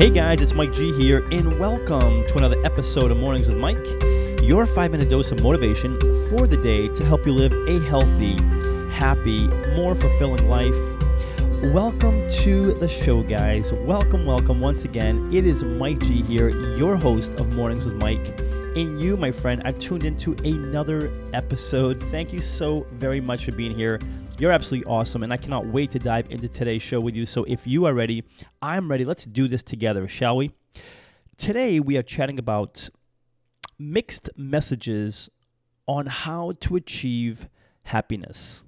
Hey guys, it's Mike G here, and welcome to another episode of Mornings with Mike, your five minute dose of motivation for the day to help you live a healthy, happy, more fulfilling life. Welcome to the show, guys. Welcome, welcome once again. It is Mike G here, your host of Mornings with Mike. And you, my friend, I've tuned into another episode. Thank you so very much for being here. You're absolutely awesome, and I cannot wait to dive into today's show with you. So if you are ready, I'm ready. Let's do this together, shall we? Today, we are chatting about mixed messages on how to achieve happiness.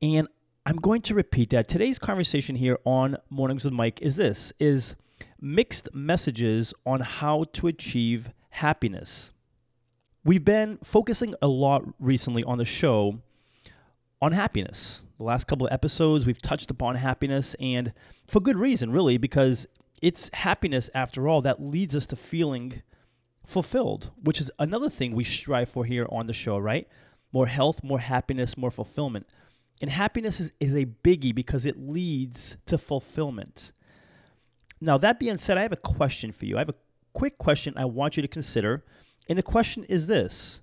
And I'm going to repeat that. Today's conversation here on Mornings with Mike is this is mixed messages on how to achieve happiness. We've been focusing a lot recently on the show on happiness. The last couple of episodes, we've touched upon happiness, and for good reason, really, because it's happiness, after all, that leads us to feeling fulfilled, which is another thing we strive for here on the show, right? More health, more happiness, more fulfillment. And happiness is, is a biggie because it leads to fulfillment. Now, that being said, I have a question for you. I have a quick question I want you to consider. And the question is this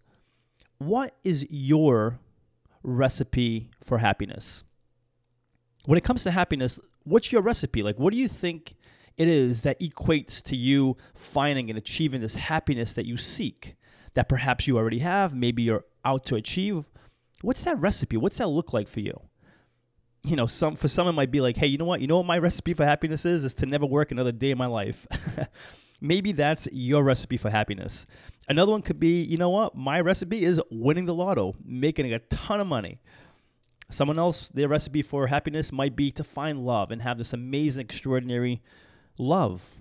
What is your recipe for happiness? When it comes to happiness, what's your recipe? Like, what do you think it is that equates to you finding and achieving this happiness that you seek, that perhaps you already have, maybe you're out to achieve? What's that recipe? What's that look like for you? You know, some for some it might be like, hey, you know what? You know what my recipe for happiness is? Is to never work another day in my life. maybe that's your recipe for happiness. Another one could be, you know what? My recipe is winning the lotto, making a ton of money. Someone else, their recipe for happiness might be to find love and have this amazing, extraordinary love.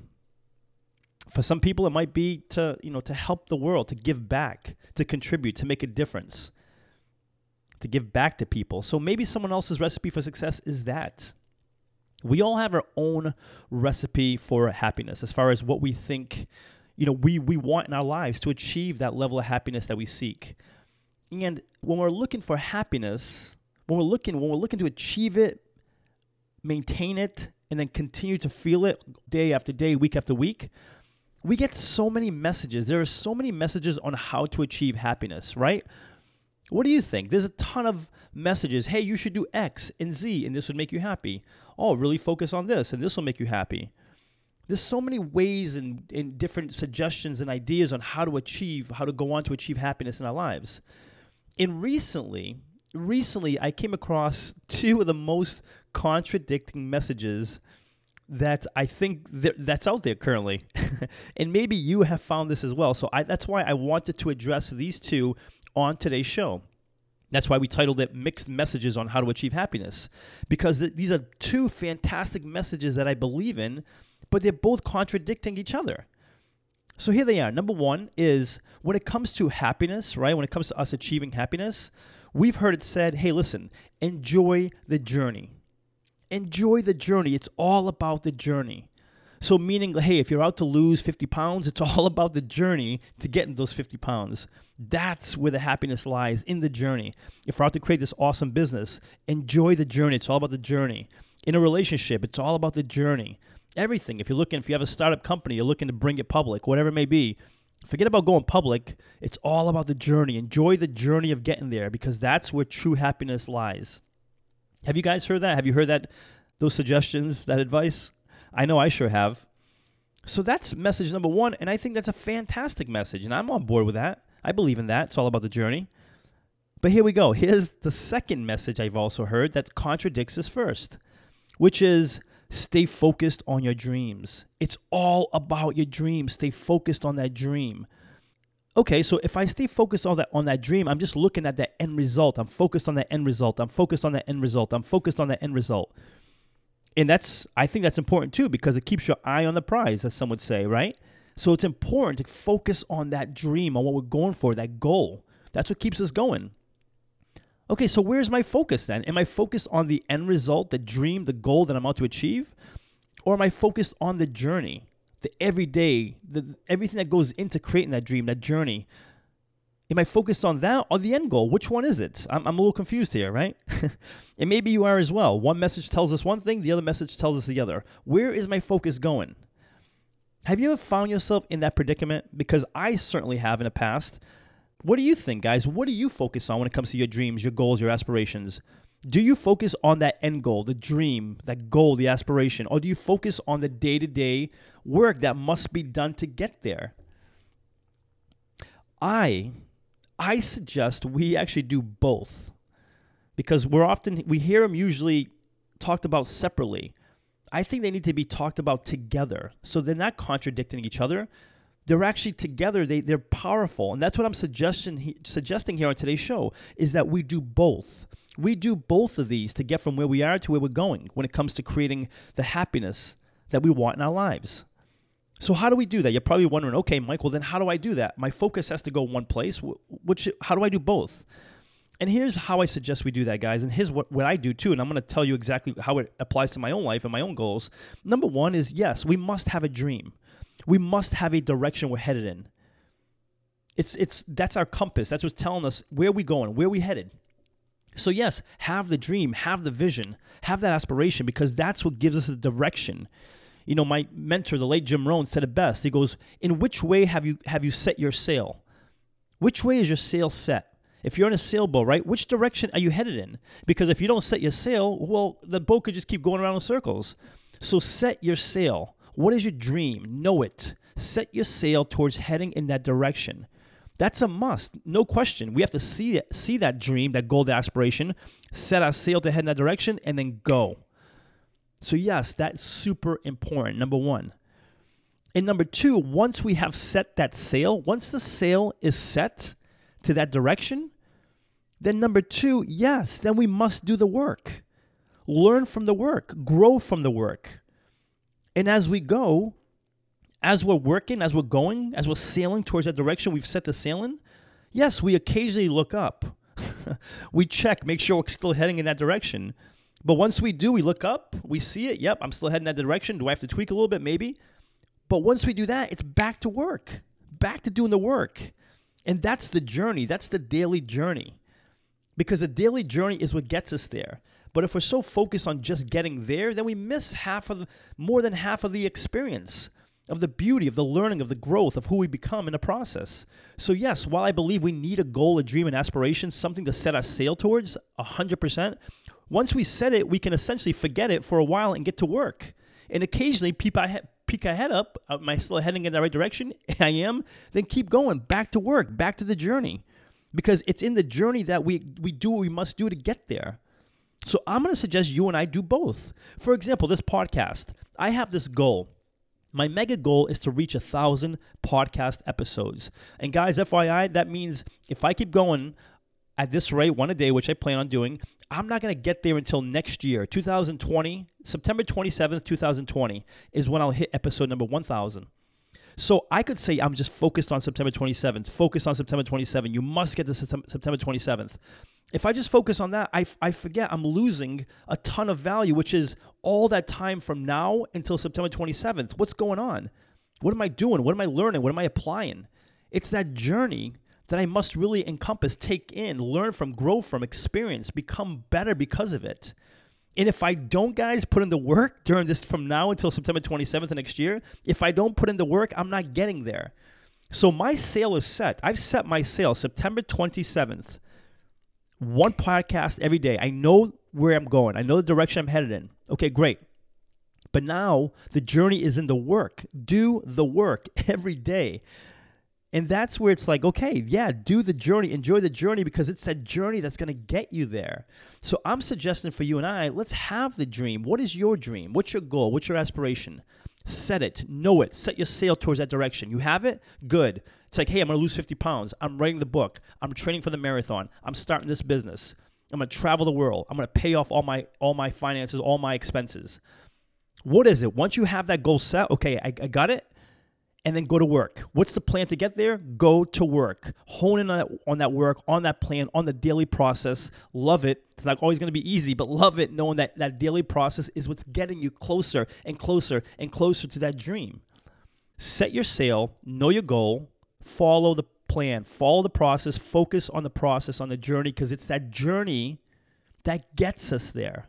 For some people, it might be to, you know, to help the world, to give back, to contribute, to make a difference, to give back to people. So maybe someone else's recipe for success is that. We all have our own recipe for happiness as far as what we think, you know, we, we want in our lives to achieve that level of happiness that we seek. And when we're looking for happiness, when we're looking, when we're looking to achieve it, maintain it, and then continue to feel it day after day, week after week, we get so many messages. There are so many messages on how to achieve happiness, right? What do you think? There's a ton of messages. Hey, you should do X and Z, and this would make you happy. Oh, really focus on this, and this will make you happy. There's so many ways and, and different suggestions and ideas on how to achieve, how to go on to achieve happiness in our lives. And recently, recently, I came across two of the most contradicting messages that I think that's out there currently. and maybe you have found this as well. So I, that's why I wanted to address these two on today's show. That's why we titled it Mixed Messages on How to Achieve Happiness, because th- these are two fantastic messages that I believe in, but they're both contradicting each other. So here they are. Number one is when it comes to happiness, right? When it comes to us achieving happiness, we've heard it said, hey, listen, enjoy the journey. Enjoy the journey. It's all about the journey. So, meaning, hey, if you're out to lose 50 pounds, it's all about the journey to getting those 50 pounds. That's where the happiness lies in the journey. If we're out to create this awesome business, enjoy the journey. It's all about the journey. In a relationship, it's all about the journey. Everything. If you're looking, if you have a startup company, you're looking to bring it public, whatever it may be, forget about going public. It's all about the journey. Enjoy the journey of getting there because that's where true happiness lies. Have you guys heard that? Have you heard that? Those suggestions, that advice? I know I sure have. So that's message number one, and I think that's a fantastic message, and I'm on board with that. I believe in that. It's all about the journey. But here we go. Here's the second message I've also heard that contradicts this first, which is stay focused on your dreams. It's all about your dreams. Stay focused on that dream. Okay, so if I stay focused on that on that dream, I'm just looking at that end result. I'm focused on that end result. I'm focused on that end result. I'm focused on that end result and that's I think that's important too because it keeps your eye on the prize, as some would say, right? So it's important to focus on that dream, on what we're going for, that goal. That's what keeps us going. Okay, so where's my focus then? Am I focused on the end result, the dream, the goal that I'm out to achieve? Or am I focused on the journey, the everyday, the everything that goes into creating that dream, that journey? Am I focused on that or the end goal? Which one is it? I'm, I'm a little confused here, right? and maybe you are as well. One message tells us one thing, the other message tells us the other. Where is my focus going? Have you ever found yourself in that predicament? Because I certainly have in the past. What do you think, guys? What do you focus on when it comes to your dreams, your goals, your aspirations? Do you focus on that end goal, the dream, that goal, the aspiration, or do you focus on the day to day work that must be done to get there? I I suggest we actually do both because we're often we hear them usually talked about separately. I think they need to be talked about together. So they're not contradicting each other. They're actually together. They they're powerful, and that's what I'm suggesting suggesting here on today's show is that we do both. We do both of these to get from where we are to where we're going when it comes to creating the happiness that we want in our lives. So how do we do that? You're probably wondering, okay, Michael, then how do I do that? My focus has to go one place. Which how do I do both? And here's how I suggest we do that, guys. And here's what, what I do too. And I'm going to tell you exactly how it applies to my own life and my own goals. Number one is yes, we must have a dream. We must have a direction we're headed in. It's it's that's our compass. That's what's telling us where we going, where we headed. So yes, have the dream, have the vision, have that aspiration because that's what gives us the direction you know, my mentor, the late Jim Rohn, said it best. He goes, "In which way have you have you set your sail? Which way is your sail set? If you're in a sailboat, right? Which direction are you headed in? Because if you don't set your sail, well, the boat could just keep going around in circles. So set your sail. What is your dream? Know it. Set your sail towards heading in that direction. That's a must, no question. We have to see it, see that dream, that goal, that aspiration, set our sail to head in that direction, and then go. So, yes, that's super important. Number one. And number two, once we have set that sail, once the sail is set to that direction, then number two, yes, then we must do the work. Learn from the work, grow from the work. And as we go, as we're working, as we're going, as we're sailing towards that direction we've set the sail in, yes, we occasionally look up. we check, make sure we're still heading in that direction. But once we do, we look up, we see it. Yep, I'm still heading that direction. Do I have to tweak a little bit? Maybe. But once we do that, it's back to work, back to doing the work. And that's the journey. That's the daily journey. Because the daily journey is what gets us there. But if we're so focused on just getting there, then we miss half of the, more than half of the experience of the beauty of the learning of the growth of who we become in the process. So yes, while I believe we need a goal, a dream, an aspiration, something to set our sail towards 100%, once we set it, we can essentially forget it for a while and get to work. And occasionally, peep, I peek our head up. Uh, am I still heading in the right direction? I am. Then keep going, back to work, back to the journey, because it's in the journey that we we do what we must do to get there. So I'm going to suggest you and I do both. For example, this podcast. I have this goal. My mega goal is to reach a thousand podcast episodes. And guys, FYI, that means if I keep going, at this rate, one a day, which I plan on doing, I'm not going to get there until next year, 2020, September 27th, 2020 is when I'll hit episode number 1000. So I could say I'm just focused on September 27th, focused on September 27th. You must get to September 27th. If I just focus on that, I, I forget I'm losing a ton of value, which is all that time from now until September 27th. What's going on? What am I doing? What am I learning? What am I applying? It's that journey that I must really encompass, take in, learn from, grow from, experience, become better because of it. And if I don't, guys, put in the work during this from now until September 27th of next year, if I don't put in the work, I'm not getting there. So my sail is set. I've set my sail September 27th. One podcast every day. I know where I'm going. I know the direction I'm headed in. Okay, great. But now the journey is in the work. Do the work every day. And that's where it's like, okay, yeah, do the journey, enjoy the journey because it's that journey that's going to get you there. So I'm suggesting for you and I, let's have the dream. What is your dream? What's your goal? What's your aspiration? Set it, know it, set your sail towards that direction. You have it? Good. It's like, hey, I'm to lose 50 pounds. I'm writing the book. I'm training for the marathon. I'm starting this business. I'm to travel the world. I'm to pay off all my all my finances, all my expenses. What is it? Once you have that goal set, okay, I, I got it and then go to work. What's the plan to get there? Go to work. Hone in on that, on that work, on that plan, on the daily process. Love it. It's not always going to be easy, but love it knowing that that daily process is what's getting you closer and closer and closer to that dream. Set your sail, know your goal, follow the, plan, follow the process, focus on the process, on the journey, because it's that journey that gets us there.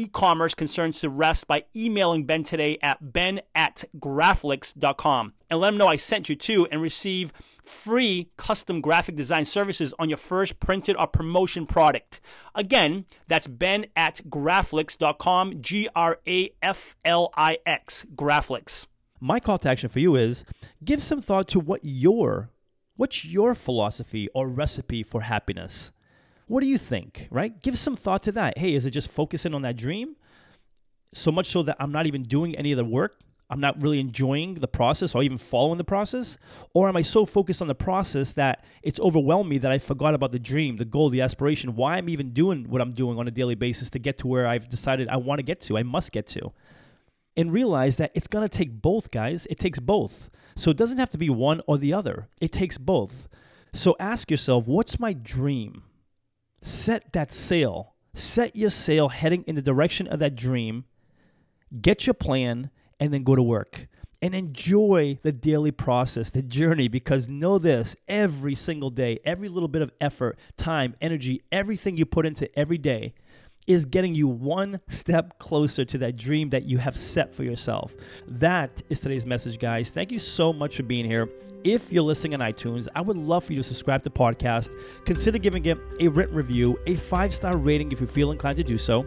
e-commerce concerns to rest by emailing Ben today at ben at graflix.com and let him know I sent you to and receive free custom graphic design services on your first printed or promotion product. Again, that's ben at graflix.com, G-R-A-F-L-I-X, Graflix. My call to action for you is give some thought to what your what's your philosophy or recipe for happiness? What do you think, right? Give some thought to that. Hey, is it just focusing on that dream? So much so that I'm not even doing any of the work. I'm not really enjoying the process or even following the process? Or am I so focused on the process that it's overwhelmed me that I forgot about the dream, the goal, the aspiration, why I'm even doing what I'm doing on a daily basis to get to where I've decided I want to get to, I must get to? And realize that it's going to take both, guys. It takes both. So it doesn't have to be one or the other, it takes both. So ask yourself, what's my dream? Set that sail. Set your sail heading in the direction of that dream. Get your plan and then go to work and enjoy the daily process, the journey, because know this every single day, every little bit of effort, time, energy, everything you put into every day is getting you one step closer to that dream that you have set for yourself. That is today's message, guys. Thank you so much for being here. If you're listening on iTunes, I would love for you to subscribe to the podcast. Consider giving it a written review, a five star rating if you feel inclined to do so.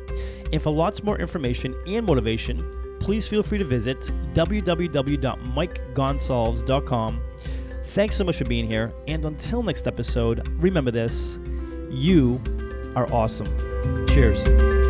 And for lots more information and motivation, please feel free to visit www.mikegonsalves.com. Thanks so much for being here. And until next episode, remember this you are awesome. Cheers.